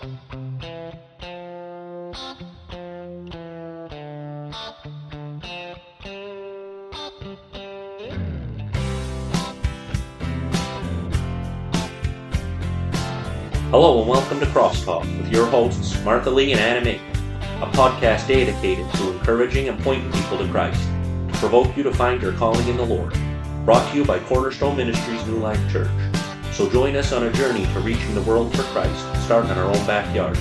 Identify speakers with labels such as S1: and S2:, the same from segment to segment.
S1: Hello and welcome to Crosstalk with your hosts Martha Lee and Anna a podcast dedicated to encouraging and pointing people to Christ, to provoke you to find your calling in the Lord. Brought to you by Cornerstone Ministries New Life Church. So join us on a journey to reaching the world for Christ, starting in our own backyard.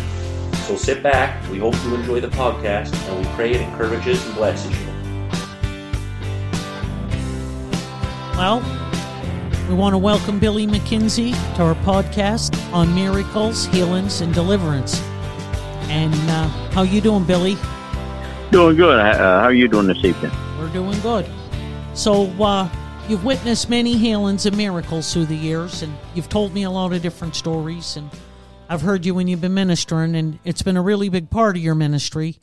S1: So sit back, we hope you enjoy the podcast, and we pray it encourages and blesses you.
S2: Well, we want to welcome Billy McKenzie to our podcast on miracles, healings, and deliverance. And uh, how you doing, Billy?
S3: Doing good. Uh, how are you doing this evening?
S2: We're doing good. So, uh, you've witnessed many healings and miracles through the years, and you've told me a lot of different stories. And I've heard you when you've been ministering, and it's been a really big part of your ministry.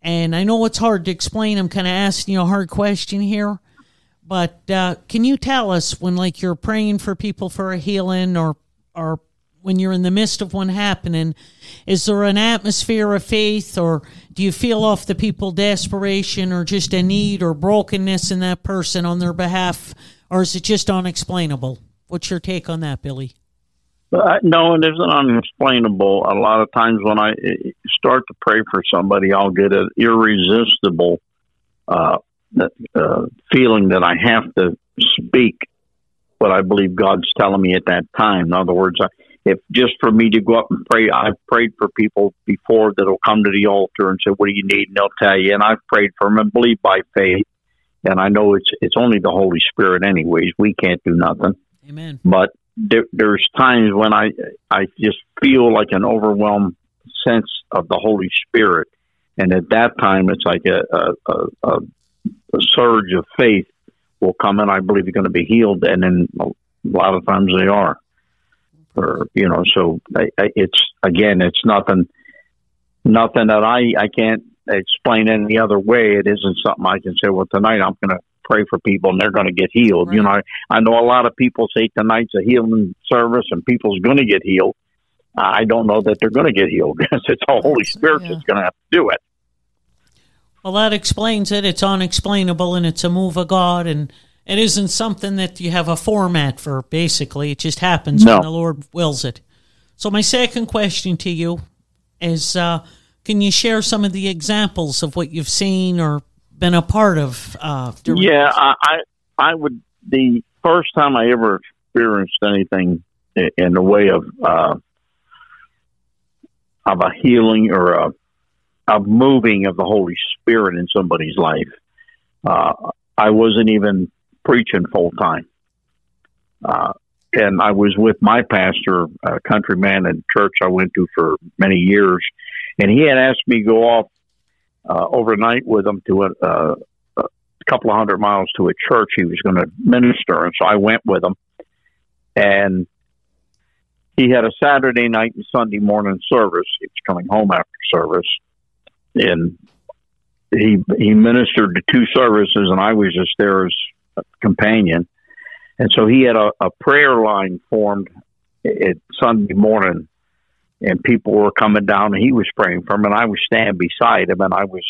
S2: And I know it's hard to explain. I'm kind of asking you a hard question here, but uh, can you tell us when, like, you're praying for people for a healing, or or when you're in the midst of one happening, is there an atmosphere of faith, or do you feel off the people desperation, or just a need or brokenness in that person on their behalf, or is it just unexplainable? What's your take on that, Billy?
S3: Uh, no, it isn't unexplainable. A lot of times when I uh, start to pray for somebody, I'll get an irresistible uh, uh, feeling that I have to speak what I believe God's telling me at that time. In other words, I, if just for me to go up and pray, I've prayed for people before that'll come to the altar and say, "What do you need?" and they'll tell you, and I've prayed for them and believe by faith. And I know it's it's only the Holy Spirit, anyways. We can't do nothing.
S2: Amen.
S3: But there, there's times when I I just feel like an overwhelmed sense of the Holy Spirit, and at that time, it's like a a, a, a surge of faith will come and I believe you're going to be healed, and then a lot of times they are. Or you know, so I, I, it's again, it's nothing, nothing that I I can't explain any other way. It isn't something I can say. Well, tonight I'm going to pray for people and they're going to get healed. You know, I, I know a lot of people say tonight's a healing service and people's going to get healed. I don't know that they're going to get healed because it's the Holy Spirit
S2: Yeah.
S3: that's going to have to do it.
S2: Well, that explains it. It's unexplainable and it's a move of God, and it isn't something that you have a format for, basically. It just happens
S3: No.
S2: when the Lord wills it. So, my second question to you is uh, can you share some of the examples of what you've seen or been a part of? Uh,
S3: Yeah, I, I I would. The first time I ever experienced anything in the way of uh, of a healing or a a moving of the Holy Spirit in somebody's life, uh, I wasn't even preaching full time, uh, and I was with my pastor, a countryman in church I went to for many years, and he had asked me to go off uh, overnight with him to a, a couple of hundred miles to a church he was going to minister, and so I went with him, and he had a Saturday night and Sunday morning service. He was coming home after service, and he he ministered to two services, and I was just there as a companion. And so he had a, a prayer line formed at Sunday morning, and people were coming down, and he was praying for them, and I was standing beside him, and I was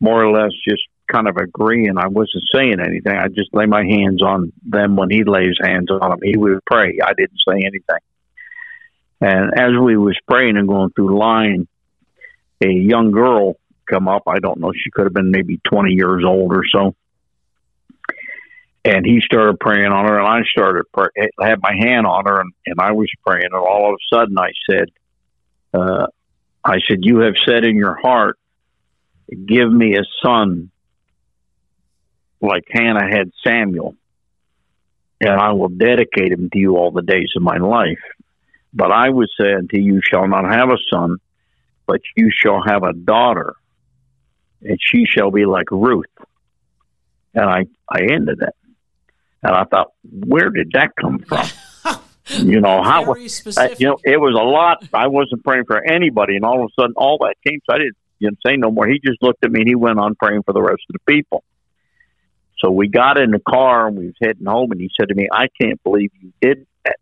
S3: more or less just kind of agreeing. I wasn't saying anything. I just lay my hands on them when he lays hands on them. He would pray. I didn't say anything. And as we was praying and going through line, a young girl come up. I don't know. She could have been maybe 20 years old or so. And he started praying on her, and I started pray- had my hand on her, and, and I was praying. And all of a sudden, I said, uh, "I said, you have said in your heart, give me a son like Hannah had Samuel, and I will dedicate him to you all the days of my life. But I would say unto you shall not have a son, but you shall have a daughter, and she shall be like Ruth. And I, I ended it. And I thought, where did that come from? You know, how I, you know, it was a lot. I wasn't praying for anybody, and all of a sudden, all that came. So I didn't, didn't say no more. He just looked at me and he went on praying for the rest of the people. So we got in the car and we was heading home, and he said to me, "I can't believe you did that."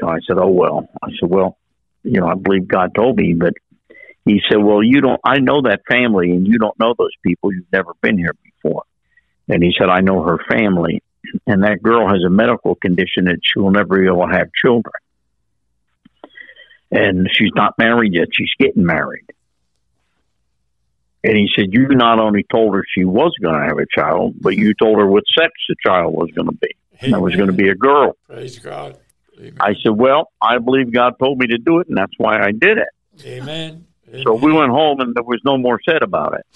S3: And I said, "Oh well." I said, "Well, you know, I believe God told me, but he said, well, you don't, I know that family and you don't know those people. You've never been here before. And he said, I know her family. And that girl has a medical condition that she will never be able to have children. And she's not married yet. She's getting married. And he said, You not only told her she was going to have a child, but you told her what sex the child was going to be. And it was going to be a girl.
S4: Praise God. Amen.
S3: I said, Well, I believe God told me to do it, and that's why I did it.
S4: Amen.
S3: So we went home, and there was no more said about it.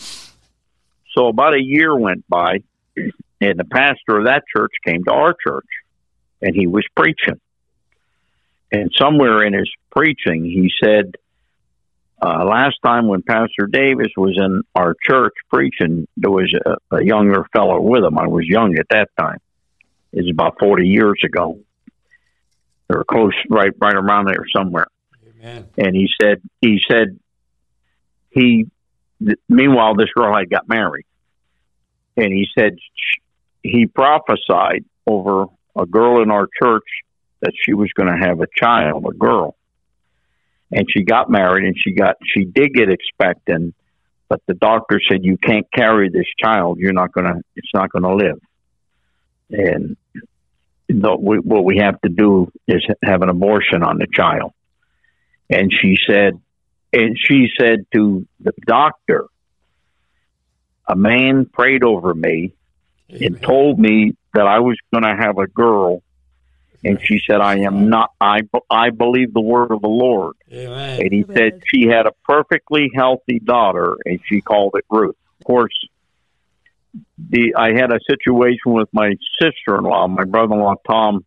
S3: So about a year went by, and the pastor of that church came to our church, and he was preaching. And somewhere in his preaching, he said, uh, last time when Pastor Davis was in our church preaching, there was a, a younger fellow with him. I was young at that time. It was about 40 years ago. They were close, right, right around there somewhere.
S4: Amen.
S3: And he said, he said, he, th- meanwhile, this girl had got married. And he said, he prophesied over a girl in our church that she was going to have a child, a girl. And she got married and she got, she did get expectant, but the doctor said, you can't carry this child. You're not going to, it's not going to live. And the, we, what we have to do is have an abortion on the child. And she said, and she said to the doctor, a man prayed over me and told me that I was going to have a girl. And she said, I am not, I, I believe the word of the Lord.
S4: Amen.
S3: And he said she had a perfectly healthy daughter and she called it Ruth. Of course, the, I had a situation with my sister-in-law, my brother-in-law, Tom's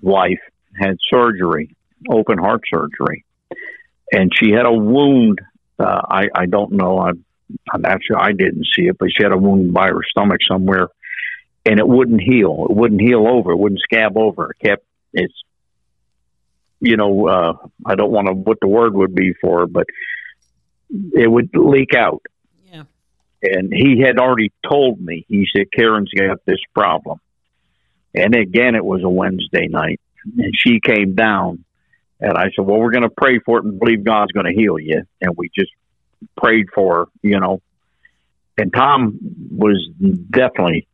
S3: wife had surgery, open heart surgery. And she had a wound. Uh, I, I don't know. I'm, I'm not sure. I didn't see it, but she had a wound by her stomach somewhere and it wouldn't heal. It wouldn't heal over. It wouldn't scab over. It kept it's you know, uh I don't want to what the word would be for, but it would leak out.
S2: Yeah.
S3: And he had already told me. He said Karen's got this problem. And again it was a Wednesday night and she came down and I said, Well, we're gonna pray for it and believe God's gonna heal you and we just prayed for you know. And Tom was definitely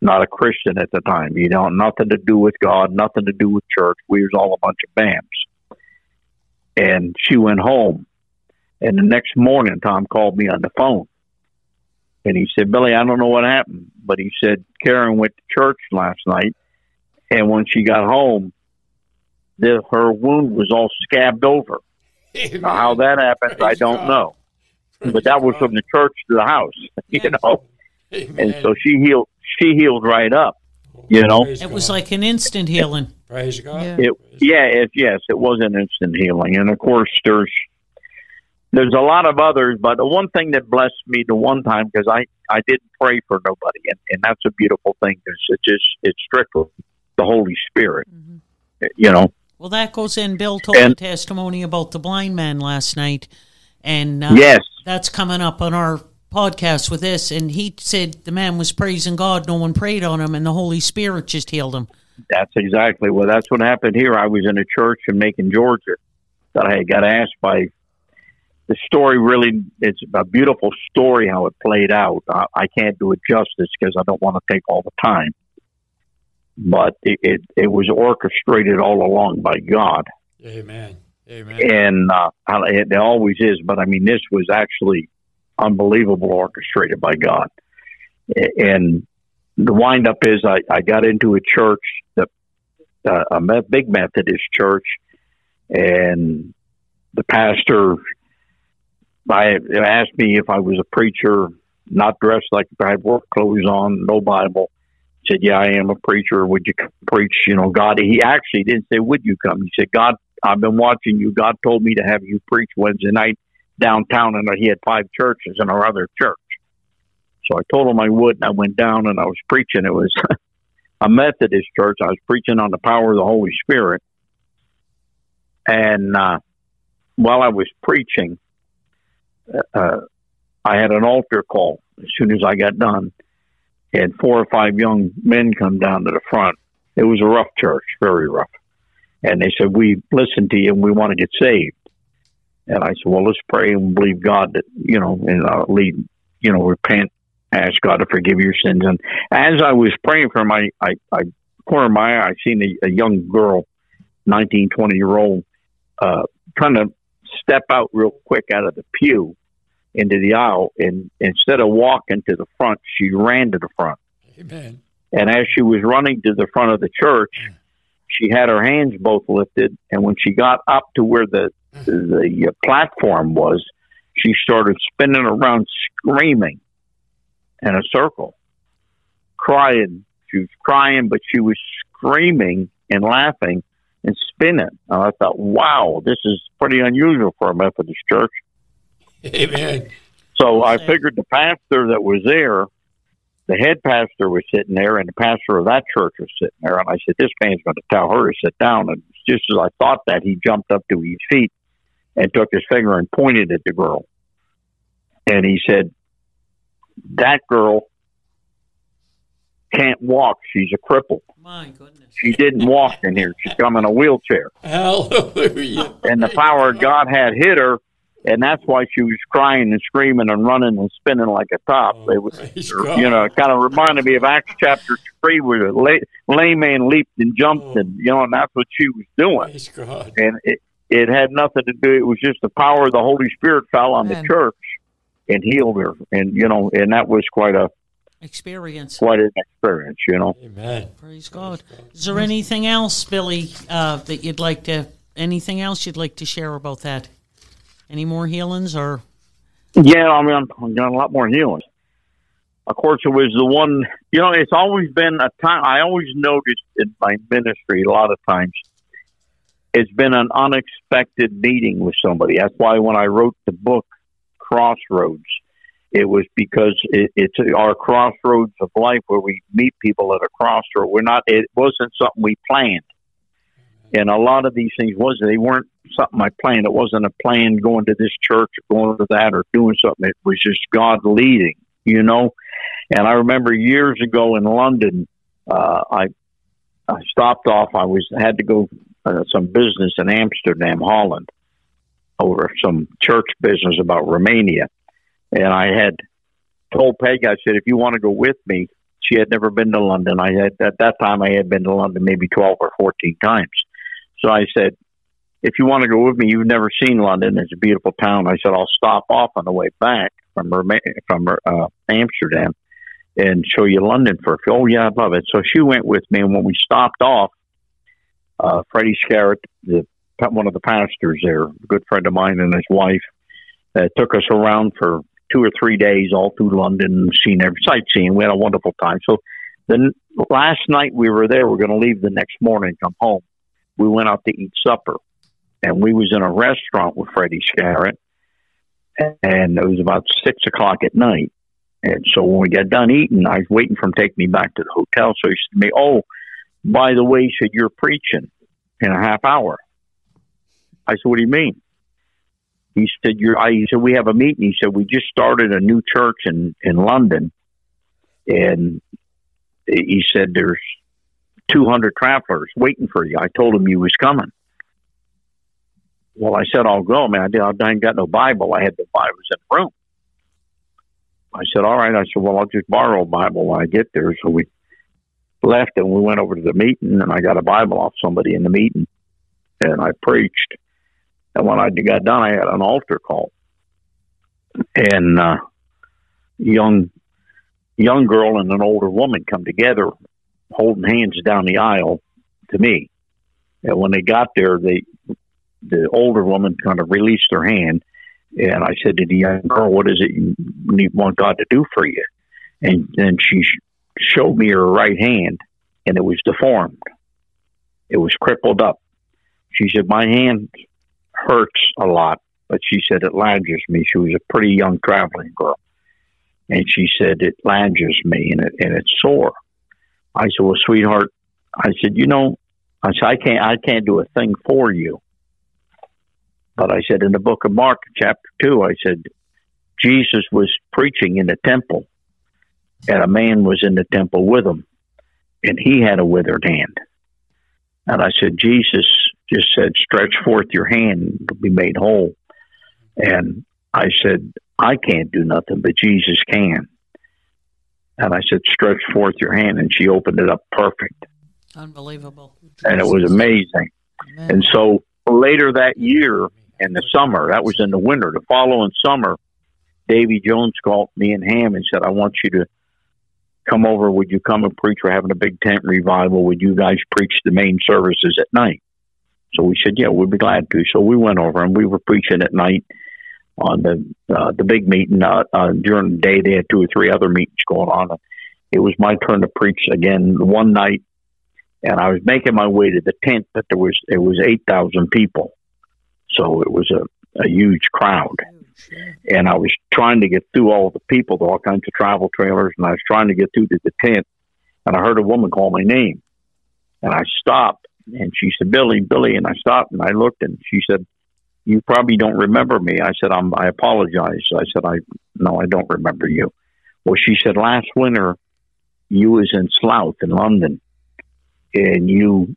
S3: not a Christian at the time. You know, nothing to do with God, nothing to do with church. We was all a bunch of bams. And she went home. And the next morning, Tom called me on the phone. And he said, Billy, I don't know what happened, but he said Karen went to church last night. And when she got home, the, her wound was all scabbed over. Now, how that happened, I don't know.
S4: Praise
S3: But that was from the church to the house, you
S2: Yeah.
S3: know.
S4: Amen.
S3: And so she healed. She healed right up. you know.
S4: Praise
S2: It was
S4: God.
S2: like an instant healing.
S4: Praise God.
S2: Yeah.
S3: It,
S4: Praise
S3: yeah, it, yes, it was an instant healing, and of course, there's there's a lot of others, but the one thing that blessed me the one time because I I didn't pray for nobody, and, and that's a beautiful thing because it's just it's strictly the Holy Spirit, mm-hmm. you know.
S2: Well, that goes in. Bill told
S3: And-
S2: a testimony about the blind man last night, and uh,
S3: yes,
S2: that's coming up on our podcast with this. And he said the man was praising God, no one prayed on him, and the Holy Spirit just healed him.
S3: that's exactly well. That's what happened here. I was in a church in Macon, Georgia, that I got asked by. The story really, it's a beautiful story how it played out. I, I can't do it justice because I don't want to take all the time. But it, it, it was orchestrated all along by God.
S4: Amen. Amen.
S3: And uh, it, always is. But I mean, this was actually unbelievable orchestrated by God. And the wind up is I, I got into a church, uh, a big Methodist church, and the pastor I asked me if I was a preacher, not dressed like I had work clothes on, no Bible. Said, "Yeah, I am a preacher. Would you preach? You know, God." He actually didn't say, "Would you come?" He said, "God, I've been watching you. God told me to have you preach Wednesday night downtown, and he had five churches in our other church." So I told him I would, and I went down and I was preaching. It was a Methodist church. I was preaching on the power of the Holy Spirit, and uh, while I was preaching, uh, I had an altar call as soon as I got done, and four or five young men come down to the front. It was a rough church, very rough. And they said, We listened to you and we want to get saved. And I said, Well, let's pray and believe God that, you know, and uh, lead, you know, repent, ask God to forgive your sins. And as I was praying for him, I, I, I corner of my eye, I seen a, a young girl, 19, 20 year old, uh, trying to step out real quick out of the pew into the aisle. And instead of walking to the front, she ran to the front.
S4: Amen.
S3: And as she was running to the front of the church, she had her hands both lifted. And when she got up to where the the uh, platform was, she started spinning around, screaming in a circle, crying. She was crying, but she was screaming and laughing and spinning. And I thought, wow, this is pretty unusual for a Methodist church.
S4: Amen.
S3: So I figured the pastor that was there, the head pastor was sitting there, and the pastor of that church was sitting there. And I said, This man's going to tell her to sit down. And just as I thought that, he jumped up to his feet and took his finger and pointed at the girl. And he said, That girl can't walk. She's a cripple.
S2: My goodness.
S3: She didn't walk in here. She's come in a wheelchair.
S4: Hallelujah.
S3: And the power of God had hit her, and that's why she was crying and screaming and running and spinning like a top.
S4: Oh,
S3: it was, you know, it kind of reminded me of Acts chapter three, where the lay, lame man leaped and jumped,
S4: Oh.
S3: and you know, and that's what she was doing.
S4: God.
S3: And it it had nothing to do. It was just the power of the Holy Spirit fell on
S2: Amen.
S3: the church and healed her, and you know, and that was quite a
S2: Experience.
S3: quite an experience, you know.
S4: Amen.
S2: Praise God. Is there anything else, Billy, uh, that you'd like to? Anything else you'd like to share about that? Any more healings or?
S3: Yeah, I mean, I'm, I've done a lot more healing. Of course, it was the one, you know, it's always been a time, I always noticed in my ministry a lot of times, it's been an unexpected meeting with somebody. That's why when I wrote the book, Crossroads, it was because it, it's our crossroads of life where we meet people at a crossroad. We're not, it wasn't something we planned. And a lot of these things was they weren't something I planned. It wasn't a plan going to this church or going to that or doing something. It was just God leading, you know. And I remember years ago in London, uh, I I stopped off. I was had to go uh, some business in Amsterdam, Holland, over some church business about Romania, and I had told Peg, I said, if you want to go with me, she had never been to London. I had at that time I had been to London maybe twelve or fourteen times. So I said, if you want to go with me, you've never seen London. It's a beautiful town. I said, I'll stop off on the way back from from uh, Amsterdam and show you London for a few. Oh yeah, I'd love it. So she went with me, and when we stopped off, uh, Freddie Scarrett, the one of the pastors there, a good friend of mine, and his wife, uh, took us around for two or three days all through London, seen every sightseeing. We had a wonderful time. So the last night we were there, we're going to leave the next morning, and come home. We went out to eat supper, and we was in a restaurant with Freddie Scarrett, and it was about six o'clock at night. And so when we got done eating, I was waiting for him to take me back to the hotel. So he said to me, "Oh, by the way," he said, "You're preaching in a half hour." I said, "What do you mean?" He said, "You're." I he said, "We have a meeting." He said, "We just started a new church in in London, and he said there's 200 travelers waiting for you. I told him you was coming." Well, I said, "I'll go, man. I, did, I ain't got no Bible. I had the Bibles in the room." I said, "All right." I said, "Well, I'll just borrow a Bible when I get there." So we left and we went over to the meeting, and I got a Bible off somebody in the meeting, and I preached. And when I got done, I had an altar call, and uh, young young girl and an older woman come together, holding hands down the aisle to me. And when they got there, they the older woman kind of released her hand, and I said to the young girl, "What is it you need, want God to do for you?" And then she showed me her right hand, and it was deformed. It was crippled up. She said, "My hand hurts a lot, but she said it languishes me." She was a pretty young traveling girl, and she said it languishes me and it and it's sore. I said, "Well, sweetheart," I said, "You know," I said, "I can't I can't do a thing for you." But I said in the book of Mark, chapter two, I said Jesus was preaching in the temple, and a man was in the temple with him, and he had a withered hand. And I said, Jesus just said, stretch forth your hand, it'll be made whole. And I said, I can't do nothing, but Jesus can. And I said, stretch forth your hand. And she opened it up perfect.
S2: Unbelievable.
S3: And it was amazing.
S2: Amen.
S3: And so later that year in the summer, that was in the winter, the following summer, Davy Jones called me and Ham and said, I want you to come over. Would you come and preach? We're having a big tent revival. Would you guys preach the main services at night? So we said, yeah, we'd be glad to. So we went over and we were preaching at night on the uh, the big meeting. Uh, uh, during the day, they had two or three other meetings going on. It was my turn to preach again one night, and I was making my way to the tent, but there was it was eight thousand people, so it was a, a huge crowd. And I was trying to get through all the people, all kinds of travel trailers, and I was trying to get through to the tent, and I heard a woman call my name, and I stopped, and she said, "Billy, Billy," and I stopped and I looked, and she said, "You probably don't remember me." I said, "I'm. I apologize." I said, "I no, I don't remember you." Well, she said, "Last winter, you was in Slough in London, and you,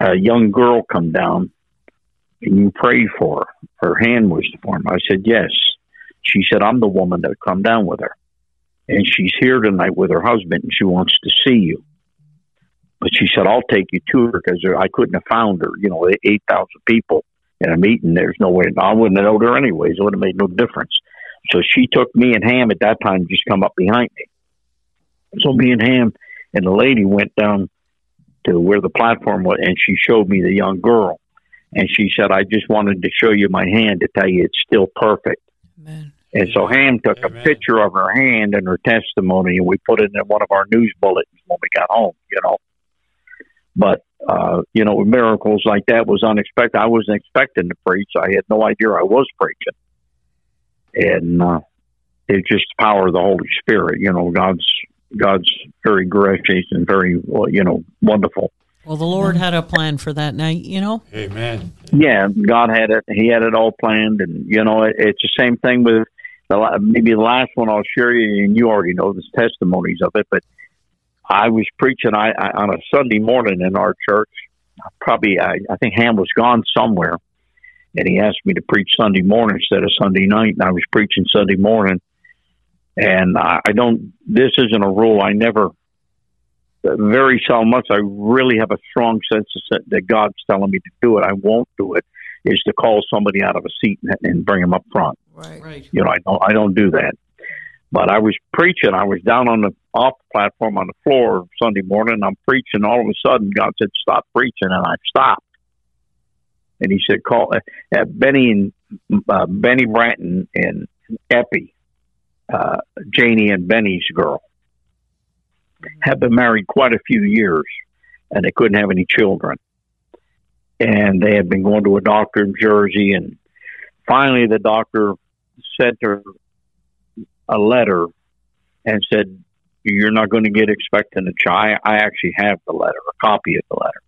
S3: a young girl, come down, you prayed for her. Her hand was deformed." I said, "Yes." She said, "I'm the woman that come down with her, and she's here tonight with her husband, and she wants to see you." But she said, I'll take you to her because I couldn't have found her. You know, 8,000 people in a meeting. There's no way. I wouldn't have known her anyways. It would have made no difference. So she took me and Ham at that time, just come up behind me. So me and Ham and the lady went down to where the platform was, and she showed me the young girl. And she said, I just wanted to show you my hand to tell you it's still perfect.
S2: Amen.
S3: And so Ham took
S4: Amen.
S3: a picture of her hand and her testimony, and we put it in one of our news bulletins when we got home. You know, but uh, you know, miracles like that was unexpected. I wasn't expecting to preach. I had no idea I was preaching, and uh, it's just the power of the Holy Spirit. You know, God's God's very gracious and very you know wonderful.
S2: Well, the Lord had a plan for that night, you know?
S4: Amen.
S3: Yeah, God had it. He had it all planned, and you know, it, it's the same thing with the la- maybe the last one I'll share you, and you already know the testimonies of it. But I was preaching I, I on a Sunday morning in our church. Probably, I, I think Ham was gone somewhere, and he asked me to preach Sunday morning instead of Sunday night, and I was preaching Sunday morning. And I, I don't. This isn't a rule. I never. Very seldom, much I really have a strong sense of that God's telling me to do it. I won't do it. Is to call somebody out of a seat and, and bring them up front.
S5: Right.
S2: Right.
S3: You know, I don't. I don't do that. But I was preaching. I was down on the off platform on the floor Sunday morning. I'm preaching. All of a sudden, God said, "Stop preaching," and I stopped. And He said, "Call uh, Benny and uh, Benny Branton and Epi, uh, Janie and Benny's girl, have been married quite a few years, and they couldn't have any children. And they had been going to a doctor in Jersey, and finally, the doctor sent her a letter and said, "You're not going to get expecting a child." I actually have the letter, a copy of the letter.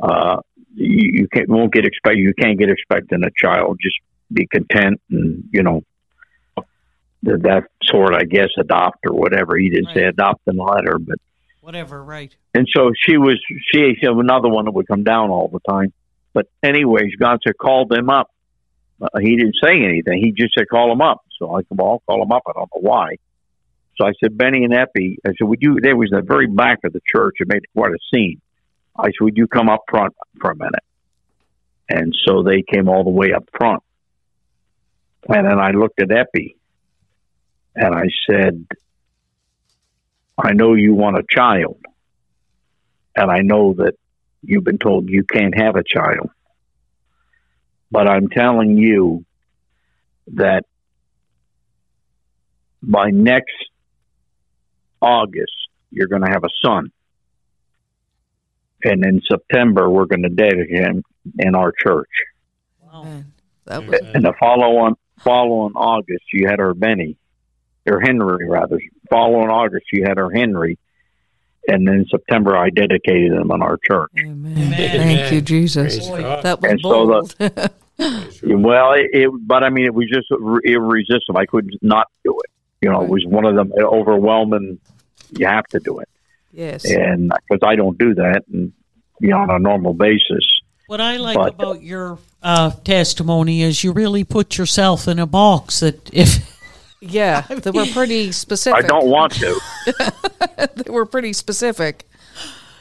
S3: Uh, you, you can't, won't get expect. You can't get expecting a child. Just be content, and you know that, that sort. I guess adopt or whatever. He didn't say adopt in the letter, but
S2: Whatever, right.
S3: and so she was. She, another one that would come down all the time. But anyways, God said, "Call them up." Uh, he didn't say anything. He just said, "Call them up." So I said, "Well, I'll call them up." I don't know why. So I said, "Benny and Epi." I said, "Would you?" There was the very back of the church. It made quite a scene. I said, "Would you come up front for a minute?" And so they came all the way up front. And then I looked at Epi, and I said, "I know you want a child, and I know that you've been told you can't have a child." But I'm telling you that by next August, you're going to have a son. And in September, we're going to dedicate him in our church.
S2: Wow.
S5: Man, that was
S3: And the following, following August, you had our Benny, or Henry, rather. Following August, you had our Henry. And then September, I dedicated them in our church.
S5: Amen.
S2: Amen.
S5: Thank you, Jesus.
S4: Praise God.
S5: That was
S3: And
S5: bold.
S4: Praise God.
S3: Well, it, it, but I mean, it was just irresistible. I could not do it. You know, it was one of them overwhelming. You have to do it,
S5: yes.
S3: and because I don't do that, and you know, on a normal basis.
S2: What I like
S3: But-
S2: about your uh, testimony is you really put yourself in a box that if
S5: Yeah, they were pretty specific.
S3: I don't want to.
S5: They were pretty specific.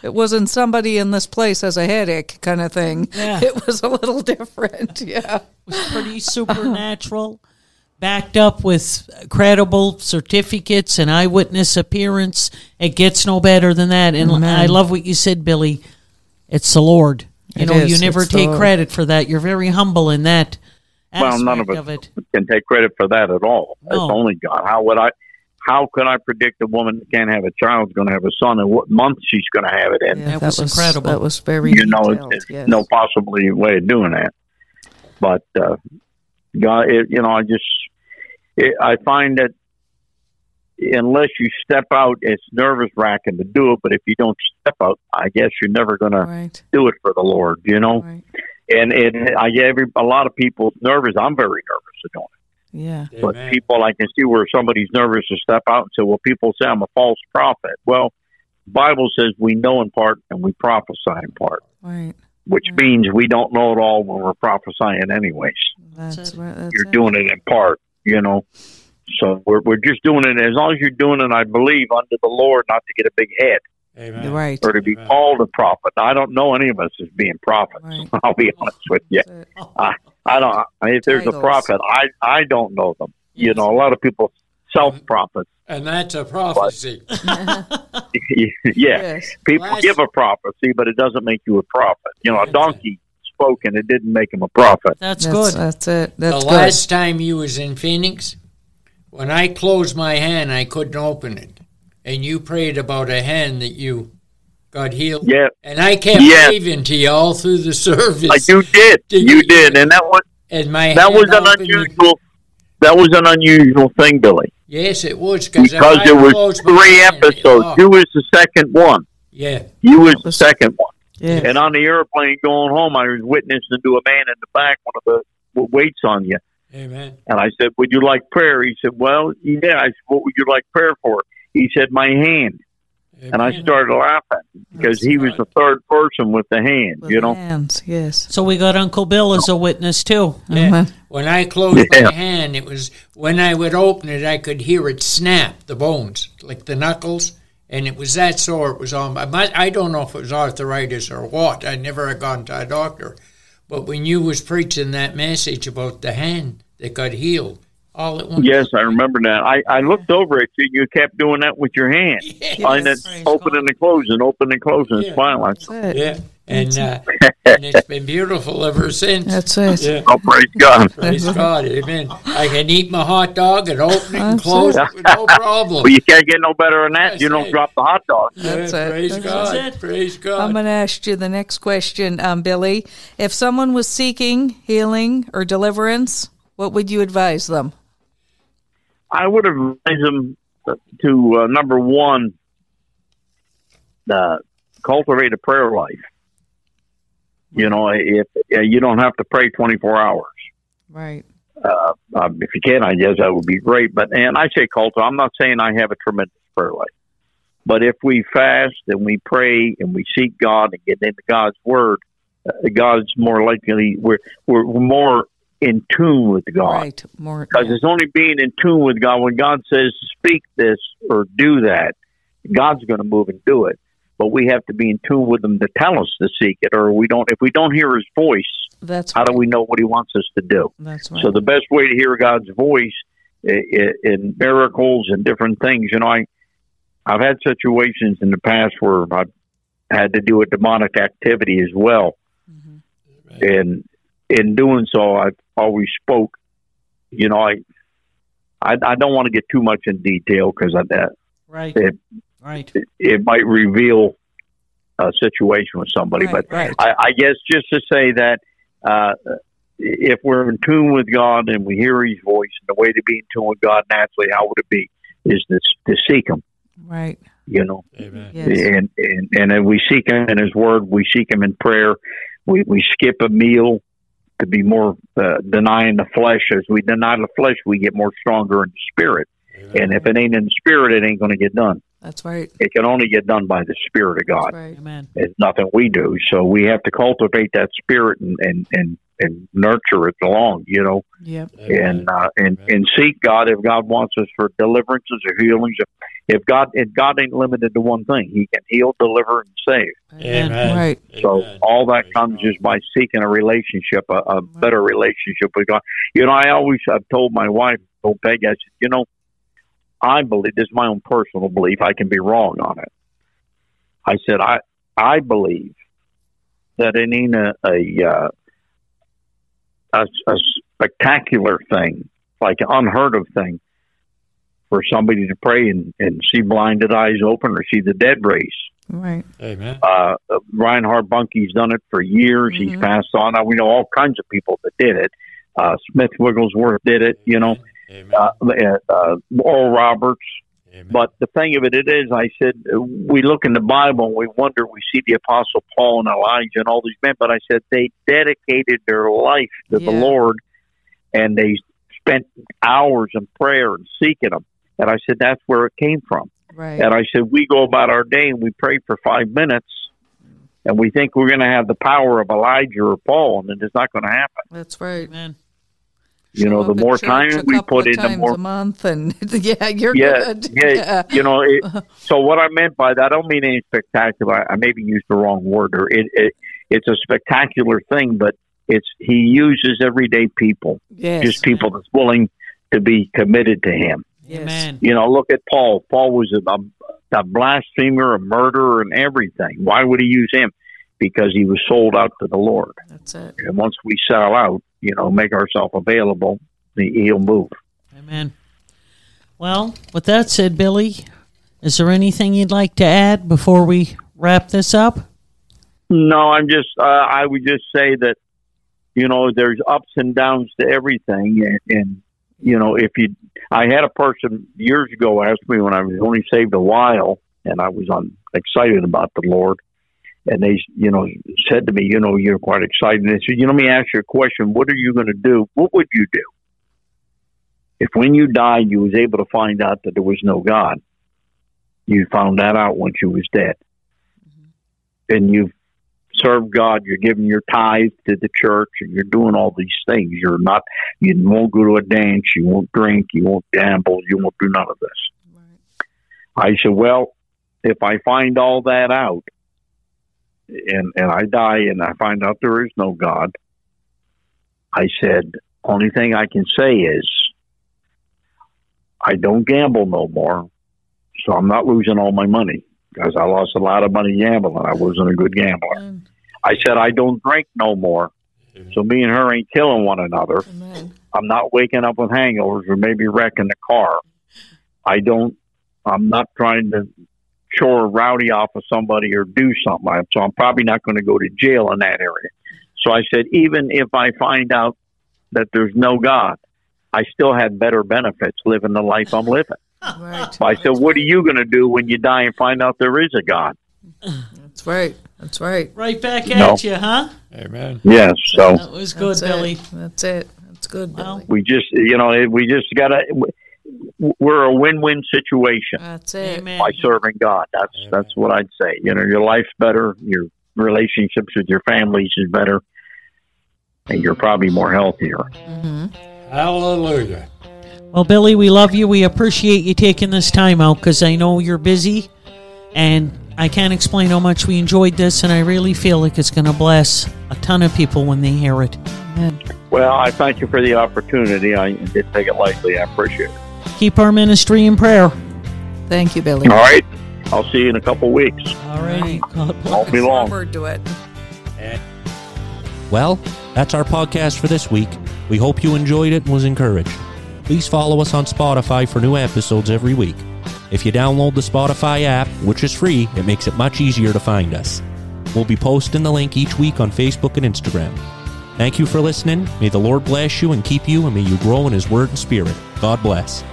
S5: It wasn't somebody in this place has a headache kind of thing.
S2: Yeah.
S5: It was a little different. Yeah.
S2: It was pretty supernatural, backed up with credible certificates and eyewitness appearance. It gets no better than that. And
S5: Amen.
S2: I love what you said, Billy. It's the Lord. You
S5: It
S2: know,
S5: is.
S2: you never
S5: It's
S2: take credit for that. You're very humble in that
S3: Well, none of us
S2: of it.
S3: can take credit for that at all. It's only God. How would I? How could I predict a woman that can't have a child is going to have a son and what month she's going to have it in?
S5: yeah
S2: That was incredible.
S5: That was very
S3: you know,
S5: detailed.
S3: it's, it's
S5: yes.
S3: no possibly way of doing that. But uh, God, it, you know, I just it, I find that unless you step out, it's nervous wracking to do it. But if you don't step out, I guess you're never going to do it for the Lord. You know,
S5: Right.
S3: And and I every a lot of people nervous. I'm very nervous to doing it.
S5: Yeah.
S3: But
S4: Amen.
S3: people, I can see where somebody's nervous to step out and say, "Well, people say I'm a false prophet." Well, Bible says we know in part and we prophesy in part,
S5: Right.
S3: which means we don't know it all when we're prophesying, anyways.
S5: That's, That's
S3: You're
S5: it.
S3: doing it in part, you know. So we're we're just doing it as long as you're doing it, I believe, under the Lord, not to get a big head
S4: Amen.
S5: Right.
S3: or to be
S4: Amen.
S3: called a prophet. I don't know any of us as being prophets.
S5: Right.
S3: I'll be honest with you.
S5: Oh.
S3: I, I don't. If there's a prophet, I I don't know them. You know, a lot of people self prophets.
S4: And that's a prophecy.
S3: yeah,
S5: Yes.
S3: people
S4: Last-
S3: give a prophecy, but it doesn't make you a prophet. You know, a donkey spoke and it didn't make him a prophet.
S2: That's,
S5: That's,
S2: good.
S5: that's it. That's
S4: the
S5: good.
S4: last time you was in Phoenix, when I closed my hand, I couldn't open it. And you prayed about a hand that you got healed.
S3: Yeah,
S4: And I kept
S3: Yes.
S4: waving to you all through the service.
S3: like you did,
S4: Did
S3: you
S4: you-
S3: did, and that was
S4: and my
S3: that was an
S4: opened, you-
S3: unusual. That was an unusual thing, Billy,
S4: Yes, it was because
S3: because there was three episodes. You was the second one.
S4: yeah,
S3: You was the second one.
S5: Yeah.
S3: And on the airplane going home, I was witnessing to a man in the back, one of the w- waits on you.
S4: amen.
S3: And I said, "Would you like prayer?" He said, "Well, yeah." I said, "What would you like prayer for?" He said, "My hand." And I
S4: Amen.
S3: started laughing because he was the third person with the hand.
S5: With
S3: You know,
S5: hands. Yes.
S2: so we got Uncle Bill as a witness too.
S4: Yeah.
S5: Mhm.
S4: When I closed
S3: Yeah.
S4: my hand, it was when I would open it, I could hear it snap the bones, like the knuckles, and it was that sore. It was on. I might- I don't know if it was arthritis or what. I never had gone to a doctor, but when you was preaching that message about the hand that got healed, all at once.
S3: yes, I remember that. I, I looked over at you. You kept doing that with your hand, and it
S2: Praise
S3: opening and closing, opening and closing. It's
S4: Yeah.
S3: fine. Like,
S5: That's it.
S4: Yeah, and uh, and it's been beautiful ever since.
S5: That's it.
S4: Yeah.
S3: oh, praise God.
S4: Praise God, amen. I can eat my hot dog and open it and
S5: That's
S4: close
S3: it.
S4: it with no problem.
S3: Well, you can't get no better than that. You don't
S4: it.
S3: drop the hot dog.
S5: That's
S4: yeah,
S5: it.
S4: praise
S5: That's
S4: God.
S2: it.
S4: Praise God.
S5: I'm going to ask you the next question, um, Billy. If someone was seeking healing or deliverance, what would you advise them?
S3: I would advise them to uh, number one, uh, cultivate a prayer life. You know, if uh, you don't have to pray twenty four hours,
S5: Right.
S3: uh, um, if you can, I guess that would be great. But and I say cultivate. I'm not saying I have a tremendous prayer life, but if we fast and we pray and we seek God and get into God's Word, uh, God's more likely we're we're more in tune with God
S5: Right. More.
S3: because
S5: yeah.
S3: it's only being in tune with God. When God says speak this or do that, God's going to move and do it. But we have to be in tune with Him to tell us to seek it, or we don't. If we don't hear His voice,
S5: That's
S3: how do we know what He wants us to do?
S5: That's right.
S3: So the best way to hear God's voice in miracles and different things, you know, I I've had situations in the past where I've had to do with demonic activity as well,
S5: Mhm.
S3: and in doing so, I've always spoke. You know, I I, I don't want to get too much in detail because that
S2: Right.
S3: It-
S2: right.
S3: it might reveal a situation with somebody.
S5: right,
S3: But
S5: right.
S3: I, I guess just to say that uh, if we're in tune with God and we hear His voice, and the way to be in tune with God naturally, how would it be? Is to, to seek Him,
S5: right.
S3: you know,
S4: Amen.
S5: Yes.
S3: and, and and then we seek Him in His Word, we seek Him in prayer, we we skip a meal to be more uh, denying the flesh. As we deny the flesh, we get more stronger in the spirit. And if it ain't in the spirit, it ain't going to get done.
S5: That's right.
S3: It can only get done by the Spirit of God.
S5: That's right.
S2: Amen.
S3: It's nothing we do. So we have to cultivate that spirit and and and, and nurture it along. You know,
S5: Yep.
S3: and uh, and and seek God if God wants us for deliverances or healings. If, if God if God ain't limited to one thing, He can heal, deliver, and save.
S4: Amen.
S5: Right.
S3: So
S4: Amen.
S3: all that
S4: Praise
S3: comes
S4: God.
S3: just by seeking a relationship, a, a better relationship with God. You know, I always I've told my wife, told Peggy, I said, you know, I believe this is my own personal belief. I can be wrong on it. I said I I believe that it ain't a a, uh, a, a spectacular thing, like an unheard of thing, for somebody to pray and, and see blinded eyes open or see the dead raised.
S5: Right.
S4: Amen.
S3: Uh, Reinhard Bonnke's done it for years. He's
S5: Mhm.
S3: passed on. Now, we know all kinds of people that did it. Uh, Smith Wigglesworth did it, you know,
S4: Amen.
S3: uh, uh, Oral Roberts.
S4: Amen.
S3: But the thing of it, it is, I said, uh, we look in the Bible and we wonder, we see the Apostle Paul and Elijah and all these men, but I said they dedicated their life to the Lord and they spent hours in prayer and seeking Him. And I said, that's where it came from.
S5: Right.
S3: And I said, we go about our day and we pray for five minutes and we think we're going to have the power of Elijah or Paul, and it's not going to happen.
S5: That's right.
S2: man.
S3: You know, the more time we put in, the more
S5: a month, and yeah, you're
S3: yeah,
S5: good.
S3: yeah, you know. It, so what I meant by that, I don't mean any spectacular. I maybe used the wrong word, or it, it it's a spectacular thing, but it's he uses everyday people,
S5: yes.
S3: just people that's willing to be committed to him.
S5: Yes.
S2: Amen.
S3: You know, look at Paul. Paul was a, a, a blasphemer, a murderer, and everything. Why would he use him? Because he was sold out to the Lord.
S5: That's it.
S3: And once we sell out, you know, make ourselves available, he- he'll move.
S2: Amen. Well, with that said, Billy, is there anything you'd like to add before we wrap this up?
S3: No, I'm just. Uh, I would just say that, you know, there's ups and downs to everything, and, and you know, if you, I had a person years ago ask me when I was only saved a while, and I was on excited about the Lord, and they, you know, said to me, you know, you're quite excited. And they said, you know, let me ask you a question. What are you going to do? What would you do if when you died, you was able to find out that there was no God? You found that out once you was dead, mm-hmm. and you've serve God, you're giving your tithe to the church, and you're doing all these things. You're not, you won't go to a dance, you won't drink, you won't gamble, you won't do none of this. I said, well, if I find all that out, and and I die and I find out there is no God, I said, only thing I can say is, I don't gamble no more, so I'm not losing all my money because I lost a lot of money gambling. I wasn't a good gambler.
S5: Amen.
S3: I said I don't drink no more, so me and her ain't killing one another.
S5: Amen.
S3: I'm not waking up with hangovers or maybe wrecking the car. I don't. I'm not trying to chore a rowdy off of somebody or do something. So I'm probably not going to go to jail in that area. So I said, even if I find out that there's no God, I still had better benefits living the life I'm living.
S5: Right.
S3: I said, what are you going to do when you die and find out there is a God?
S5: That's right. That's right.
S2: Right back at
S3: No.
S2: you, huh?
S4: Amen.
S3: Yes. So
S2: That was good,
S5: That's
S2: Billy.
S5: It. That's it. That's good,
S2: Well,
S5: Billy.
S3: we just, you know, we just got to. We're a win-win situation.
S5: That's it.
S2: Amen.
S3: by serving God. That's
S4: Amen.
S3: that's what I'd say. You know, your life's better, your relationships with your families is better, and you're probably more healthier. Mm-hmm.
S4: Hallelujah.
S2: Well, Billy, we love you. We appreciate you taking this time out because I know you're busy, and I can't explain how much we enjoyed this, and I really feel like it's going to bless a ton of people when they hear it.
S5: Amen.
S3: Well, I thank you for the opportunity. I didn't take it lightly. I appreciate it.
S2: Keep our ministry in prayer.
S5: Thank you, Billy.
S3: All right, I'll see you in a couple weeks.
S2: All right. righty. God bless.
S3: Won't be long.
S5: Forward to it.
S1: Well, that's our podcast for this week. We hope you enjoyed it and was encouraged. Please follow us on Spotify for new episodes every week. If you download the Spotify app, which is free, it makes it much easier to find us. We'll be posting the link each week on Facebook and Instagram. Thank you for listening. May the Lord bless you and keep you, and may you grow in His Word and Spirit. God bless.